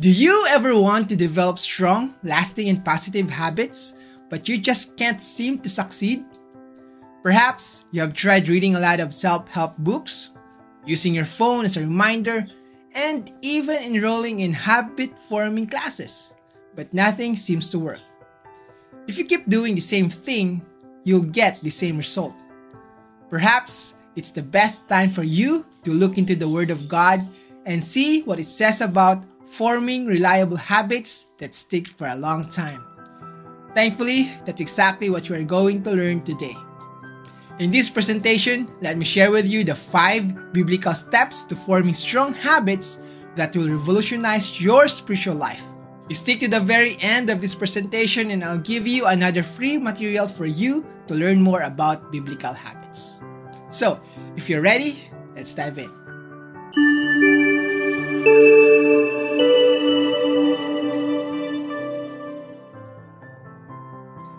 Do you ever want to develop strong, lasting, and positive habits, but you just can't seem to succeed? Perhaps you have tried reading a lot of self help books, using your phone as a reminder, and even enrolling in habit forming classes, but nothing seems to work. If you keep doing the same thing, you'll get the same result. Perhaps it's the best time for you to look into the Word of God and see what it says about forming reliable habits that stick for a long time. Thankfully, that's exactly what we're going to learn today. In this presentation, let me share with you the five biblical steps to forming strong habits that will revolutionize your spiritual life. Stick to the very end of this presentation and I'll give you another free material for you to learn more about biblical habits. So, if you're ready, let's dive in.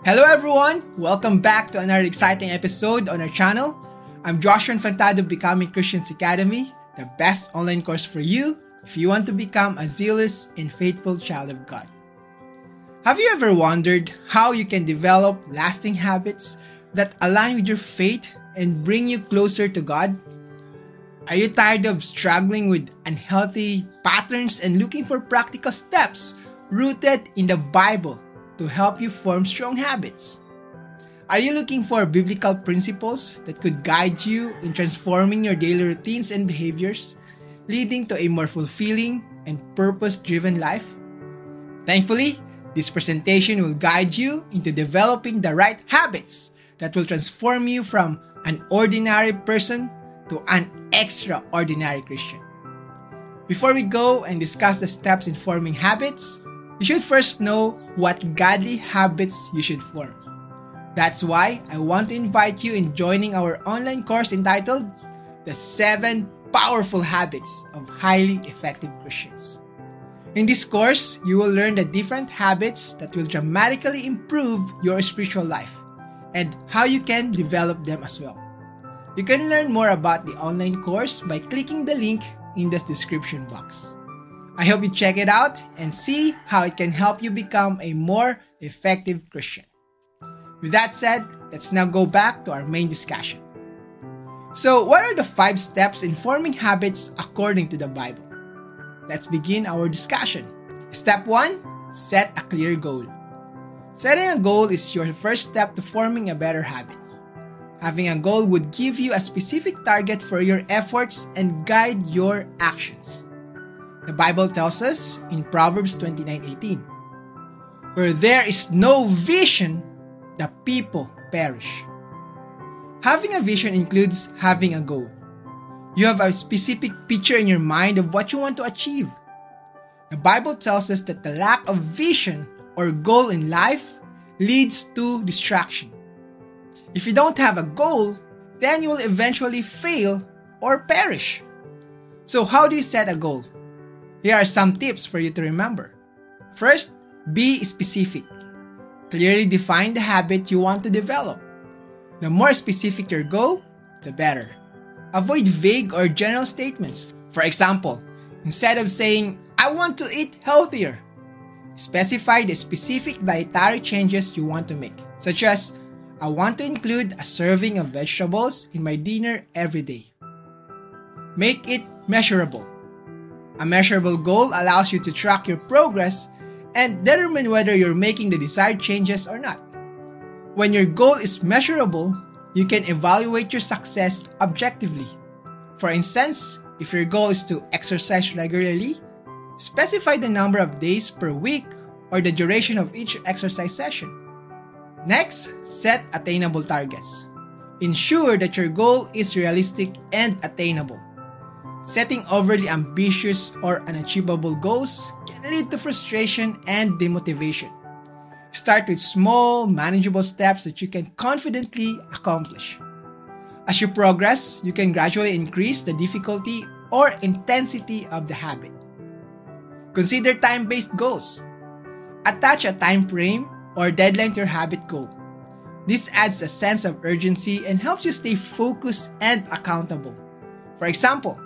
Hello everyone! Welcome back to another exciting episode on our channel. I'm Joshua Infantado of Becoming Christians Academy, the best online course for you if you want to become a zealous and faithful child of God. Have you ever wondered how you can develop lasting habits that align with your faith and bring you closer to God? Are you tired of struggling with unhealthy patterns and looking for practical steps rooted in the Bible to help you form strong habits? Are you looking for biblical principles that could guide you in transforming your daily routines and behaviors, leading to a more fulfilling and purpose driven life? Thankfully, this presentation will guide you into developing the right habits that will transform you from an ordinary person to an extraordinary Christian. Before we go and discuss the steps in forming habits, you should first know what godly habits you should form. That's why I want to invite you in joining our online course entitled The 7 Powerful Habits of Highly Effective Christians. In this course, you will learn the different habits that will dramatically improve your spiritual life and how you can develop them as well. You can learn more about the online course by clicking the link in the description box. I hope you check it out and see how it can help you become a more effective Christian. With that said, let's now go back to our main discussion. So, what are the five steps in forming habits according to the Bible? Let's begin our discussion. Step 1 Set a clear goal. Setting a goal is your first step to forming a better habit. Having a goal would give you a specific target for your efforts and guide your actions. The Bible tells us in Proverbs 29:18, where there is no vision, the people perish. Having a vision includes having a goal. You have a specific picture in your mind of what you want to achieve. The Bible tells us that the lack of vision or goal in life leads to distraction. If you don't have a goal, then you will eventually fail or perish. So, how do you set a goal? Here are some tips for you to remember. First, be specific. Clearly define the habit you want to develop. The more specific your goal, the better. Avoid vague or general statements. For example, instead of saying, I want to eat healthier, specify the specific dietary changes you want to make, such as, I want to include a serving of vegetables in my dinner every day. Make it measurable. A measurable goal allows you to track your progress and determine whether you're making the desired changes or not. When your goal is measurable, you can evaluate your success objectively. For instance, if your goal is to exercise regularly, specify the number of days per week or the duration of each exercise session. Next, set attainable targets. Ensure that your goal is realistic and attainable. Setting overly ambitious or unachievable goals can lead to frustration and demotivation. Start with small, manageable steps that you can confidently accomplish. As you progress, you can gradually increase the difficulty or intensity of the habit. Consider time based goals. Attach a time frame or deadline to your habit goal. This adds a sense of urgency and helps you stay focused and accountable. For example,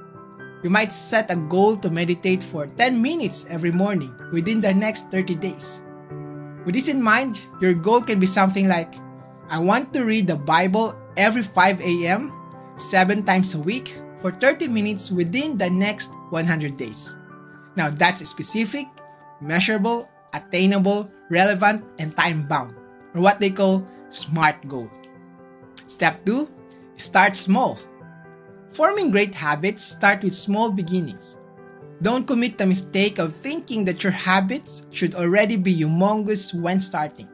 You might set a goal to meditate for 10 minutes every morning within the next 30 days. With this in mind, your goal can be something like I want to read the Bible every 5 a.m., 7 times a week, for 30 minutes within the next 100 days. Now, that's specific, measurable, attainable, relevant, and time bound, or what they call SMART goal. Step 2 Start small. Forming great habits start with small beginnings. Don't commit the mistake of thinking that your habits should already be humongous when starting.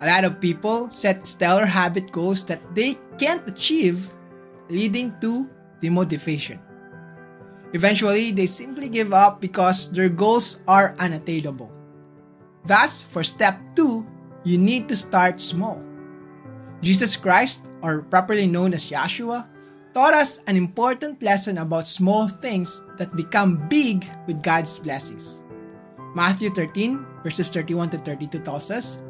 A lot of people set stellar habit goals that they can't achieve, leading to demotivation. Eventually, they simply give up because their goals are unattainable. Thus, for step 2, you need to start small. Jesus Christ, or properly known as Yeshua, taught us an important lesson about small things that become big with God's blessings. Matthew 13, verses 31 to 32 tells us,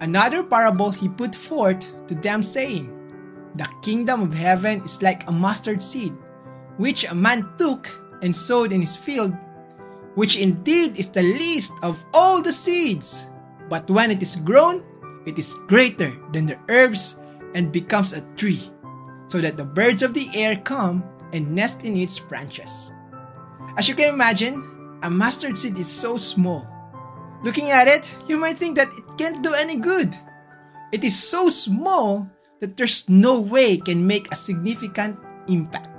Another parable he put forth to them, saying, The kingdom of heaven is like a mustard seed, which a man took and sowed in his field, which indeed is the least of all the seeds. But when it is grown, it is greater than the herbs and becomes a tree, so that the birds of the air come and nest in its branches. As you can imagine, a mustard seed is so small. Looking at it, you might think that it can't do any good. It is so small that there's no way it can make a significant impact.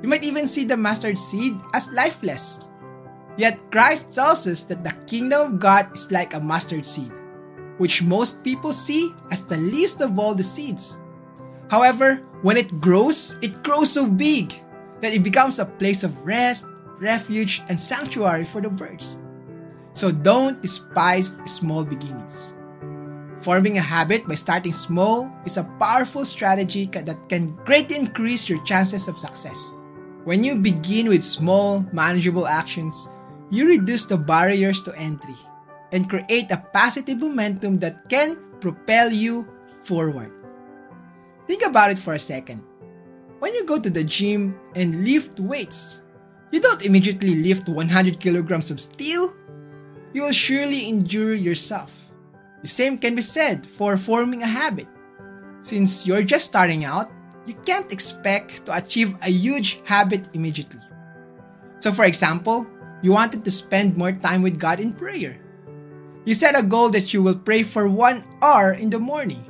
You might even see the mustard seed as lifeless. Yet Christ tells us that the kingdom of God is like a mustard seed, which most people see as the least of all the seeds. However, when it grows, it grows so big that it becomes a place of rest, refuge, and sanctuary for the birds. So don't despise small beginnings. Forming a habit by starting small is a powerful strategy that can greatly increase your chances of success. When you begin with small, manageable actions, you reduce the barriers to entry and create a positive momentum that can propel you forward. Think about it for a second. When you go to the gym and lift weights, you don't immediately lift 100 kilograms of steel. You will surely injure yourself. The same can be said for forming a habit. Since you're just starting out, you can't expect to achieve a huge habit immediately. So, for example, you wanted to spend more time with God in prayer. You set a goal that you will pray for one hour in the morning.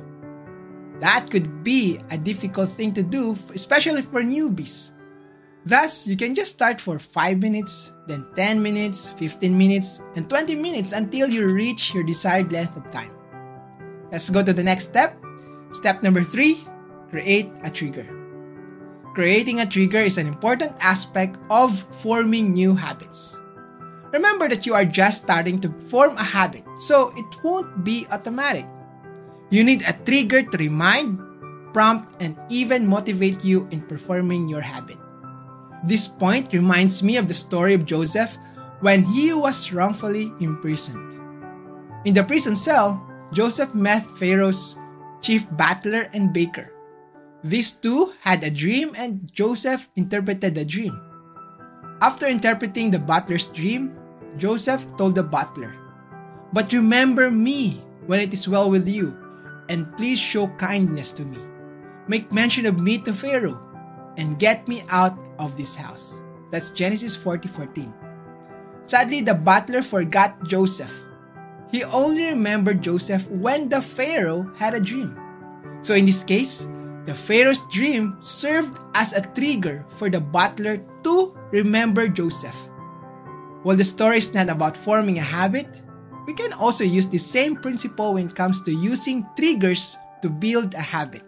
That could be a difficult thing to do, especially for newbies. Thus, you can just start for 5 minutes, then 10 minutes, 15 minutes, and 20 minutes until you reach your desired length of time. Let's go to the next step. Step number 3 create a trigger. Creating a trigger is an important aspect of forming new habits. Remember that you are just starting to form a habit, so it won't be automatic. You need a trigger to remind, prompt, and even motivate you in performing your habit. This point reminds me of the story of Joseph when he was wrongfully imprisoned. In the prison cell, Joseph met Pharaoh's chief butler and baker. These two had a dream and Joseph interpreted the dream. After interpreting the butler's dream, Joseph told the butler, But remember me when it is well with you, and please show kindness to me. Make mention of me to Pharaoh, and get me out of this house. That's Genesis 40 14. Sadly, the butler forgot Joseph. He only remembered Joseph when the Pharaoh had a dream. So, in this case, the Pharaoh's dream served as a trigger for the butler to remember Joseph. While the story is not about forming a habit, we can also use the same principle when it comes to using triggers to build a habit.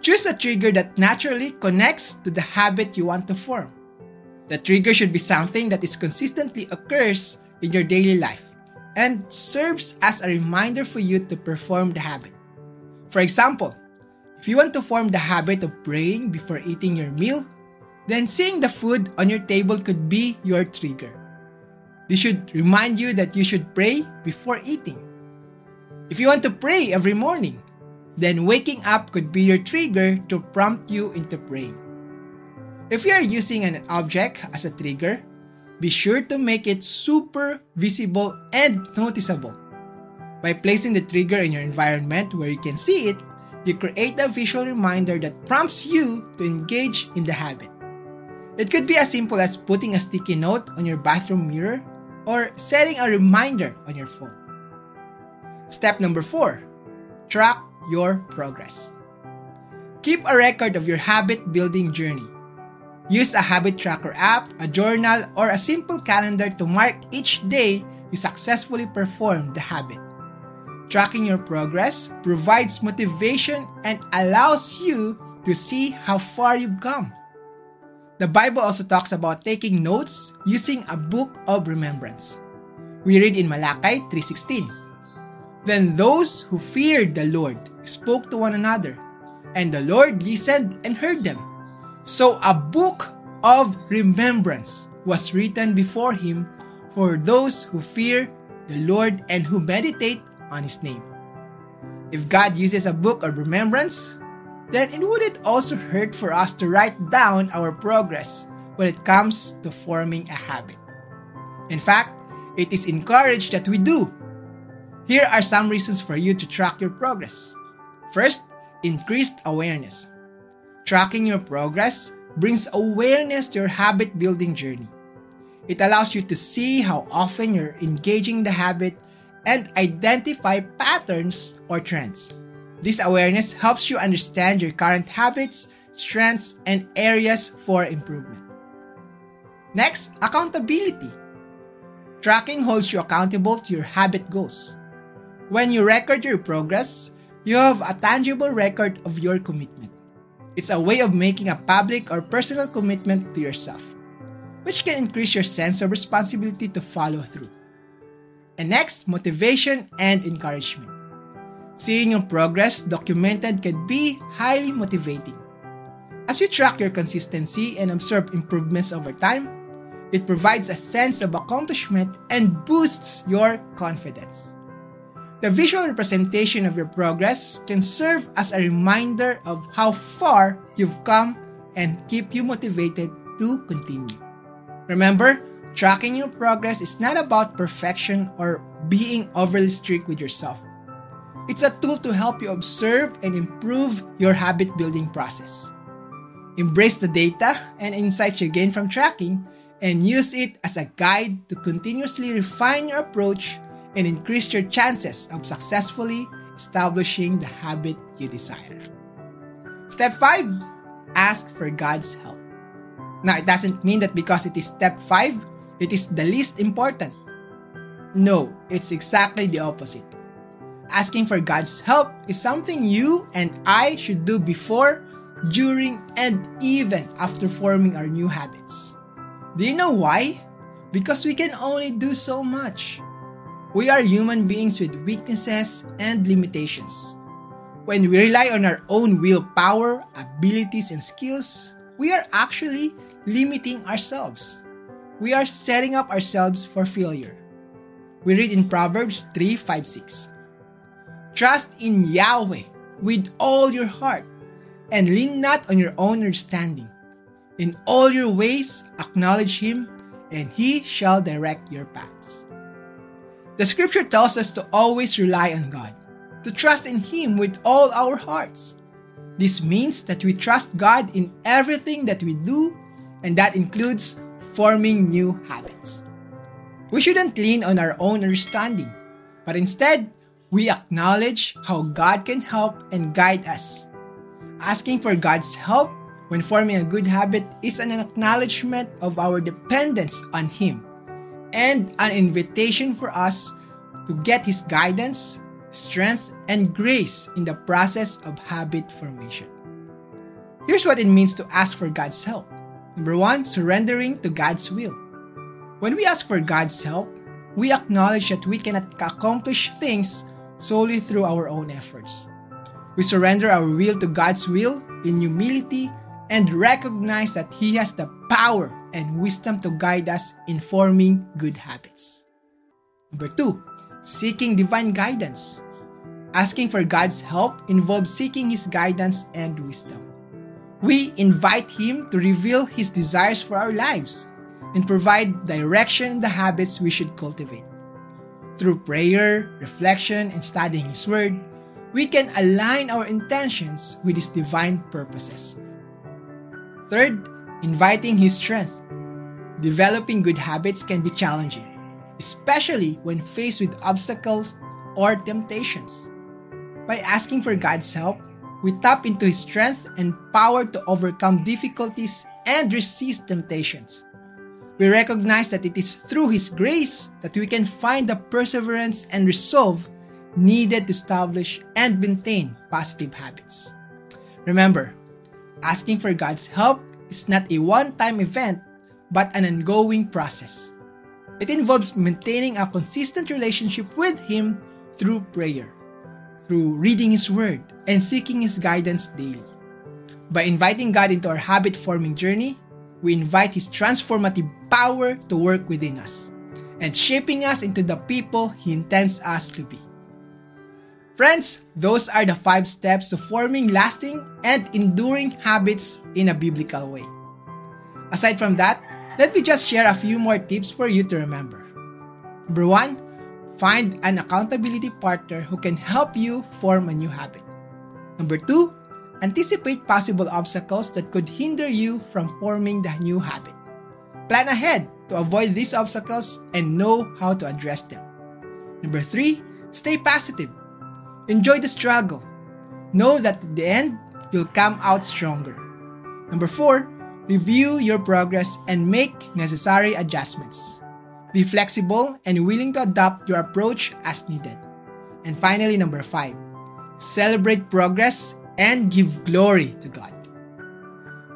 Choose a trigger that naturally connects to the habit you want to form. The trigger should be something that is consistently occurs in your daily life and serves as a reminder for you to perform the habit. For example, if you want to form the habit of praying before eating your meal, then seeing the food on your table could be your trigger. This should remind you that you should pray before eating. If you want to pray every morning, then waking up could be your trigger to prompt you into praying. If you are using an object as a trigger, be sure to make it super visible and noticeable. By placing the trigger in your environment where you can see it, you create a visual reminder that prompts you to engage in the habit. It could be as simple as putting a sticky note on your bathroom mirror or setting a reminder on your phone. Step number four track your progress. Keep a record of your habit building journey. Use a habit tracker app, a journal, or a simple calendar to mark each day you successfully perform the habit. Tracking your progress provides motivation and allows you to see how far you've come. The Bible also talks about taking notes using a book of remembrance. We read in Malachi 3:16. Then those who feared the Lord spoke to one another, and the Lord listened and heard them. So a book of remembrance was written before him for those who fear the Lord and who meditate on his name. If God uses a book of remembrance, then it wouldn't also hurt for us to write down our progress when it comes to forming a habit. In fact, it is encouraged that we do. Here are some reasons for you to track your progress. First, increased awareness. Tracking your progress brings awareness to your habit building journey. It allows you to see how often you're engaging the habit and identify patterns or trends. This awareness helps you understand your current habits, strengths, and areas for improvement. Next, accountability. Tracking holds you accountable to your habit goals. When you record your progress, you have a tangible record of your commitment. It's a way of making a public or personal commitment to yourself, which can increase your sense of responsibility to follow through. And next, motivation and encouragement. Seeing your progress documented can be highly motivating. As you track your consistency and observe improvements over time, it provides a sense of accomplishment and boosts your confidence. The visual representation of your progress can serve as a reminder of how far you've come and keep you motivated to continue. Remember, tracking your progress is not about perfection or being overly strict with yourself. It's a tool to help you observe and improve your habit building process. Embrace the data and insights you gain from tracking and use it as a guide to continuously refine your approach and increase your chances of successfully establishing the habit you desire. Step 5 Ask for God's help. Now, it doesn't mean that because it is step 5, it is the least important. No, it's exactly the opposite. Asking for God's help is something you and I should do before, during, and even after forming our new habits. Do you know why? Because we can only do so much. We are human beings with weaknesses and limitations. When we rely on our own willpower, abilities, and skills, we are actually limiting ourselves. We are setting up ourselves for failure. We read in Proverbs 3 5 6. Trust in Yahweh with all your heart and lean not on your own understanding. In all your ways, acknowledge Him, and He shall direct your paths. The scripture tells us to always rely on God, to trust in Him with all our hearts. This means that we trust God in everything that we do, and that includes forming new habits. We shouldn't lean on our own understanding, but instead, we acknowledge how God can help and guide us. Asking for God's help when forming a good habit is an acknowledgement of our dependence on Him and an invitation for us to get His guidance, strength, and grace in the process of habit formation. Here's what it means to ask for God's help. Number one, surrendering to God's will. When we ask for God's help, we acknowledge that we cannot accomplish things solely through our own efforts. We surrender our will to God's will in humility and recognize that He has the power and wisdom to guide us in forming good habits. Number two, seeking divine guidance. Asking for God's help involves seeking His guidance and wisdom. We invite Him to reveal His desires for our lives and provide direction in the habits we should cultivate. Through prayer, reflection, and studying His Word, we can align our intentions with His divine purposes. Third, inviting His strength. Developing good habits can be challenging, especially when faced with obstacles or temptations. By asking for God's help, we tap into His strength and power to overcome difficulties and resist temptations. We recognize that it is through His grace that we can find the perseverance and resolve needed to establish and maintain positive habits. Remember, asking for God's help is not a one time event but an ongoing process. It involves maintaining a consistent relationship with Him through prayer, through reading His Word, and seeking His guidance daily. By inviting God into our habit forming journey, we invite His transformative power to work within us and shaping us into the people He intends us to be. Friends, those are the five steps to forming lasting and enduring habits in a biblical way. Aside from that, let me just share a few more tips for you to remember. Number one, find an accountability partner who can help you form a new habit. Number two, anticipate possible obstacles that could hinder you from forming the new habit. Plan ahead to avoid these obstacles and know how to address them. Number three, stay positive. Enjoy the struggle. Know that at the end, you'll come out stronger. Number four, review your progress and make necessary adjustments. Be flexible and willing to adapt your approach as needed. And finally, number five, celebrate progress and give glory to God.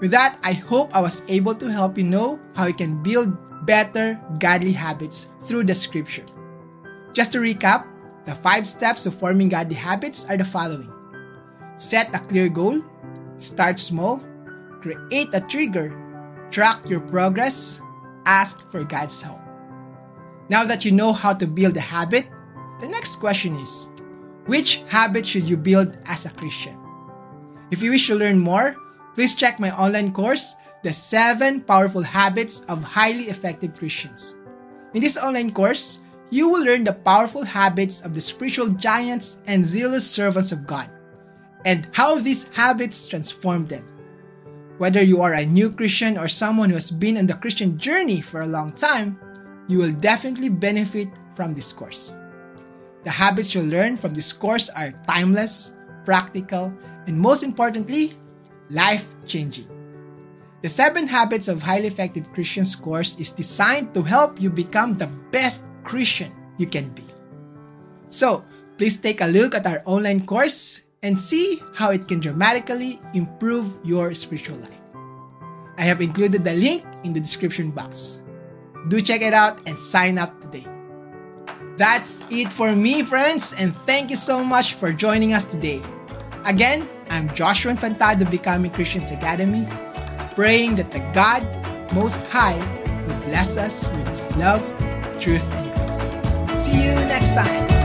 With that, I hope I was able to help you know how you can build better godly habits through the scripture. Just to recap, the five steps of forming godly habits are the following set a clear goal, start small, create a trigger, track your progress, ask for God's help. Now that you know how to build a habit, the next question is which habit should you build as a Christian? If you wish to learn more, please check my online course, The 7 Powerful Habits of Highly Effective Christians. In this online course, you will learn the powerful habits of the spiritual giants and zealous servants of God, and how these habits transform them. Whether you are a new Christian or someone who has been on the Christian journey for a long time, you will definitely benefit from this course. The habits you'll learn from this course are timeless, practical, and most importantly, life changing. The 7 Habits of Highly Effective Christians course is designed to help you become the best Christian you can be. So, please take a look at our online course and see how it can dramatically improve your spiritual life. I have included the link in the description box. Do check it out and sign up today. That's it for me, friends, and thank you so much for joining us today. Again, I'm Joshua Infantado of Becoming Christians Academy, praying that the God Most High will bless us with His love, truth, and grace. See you next time.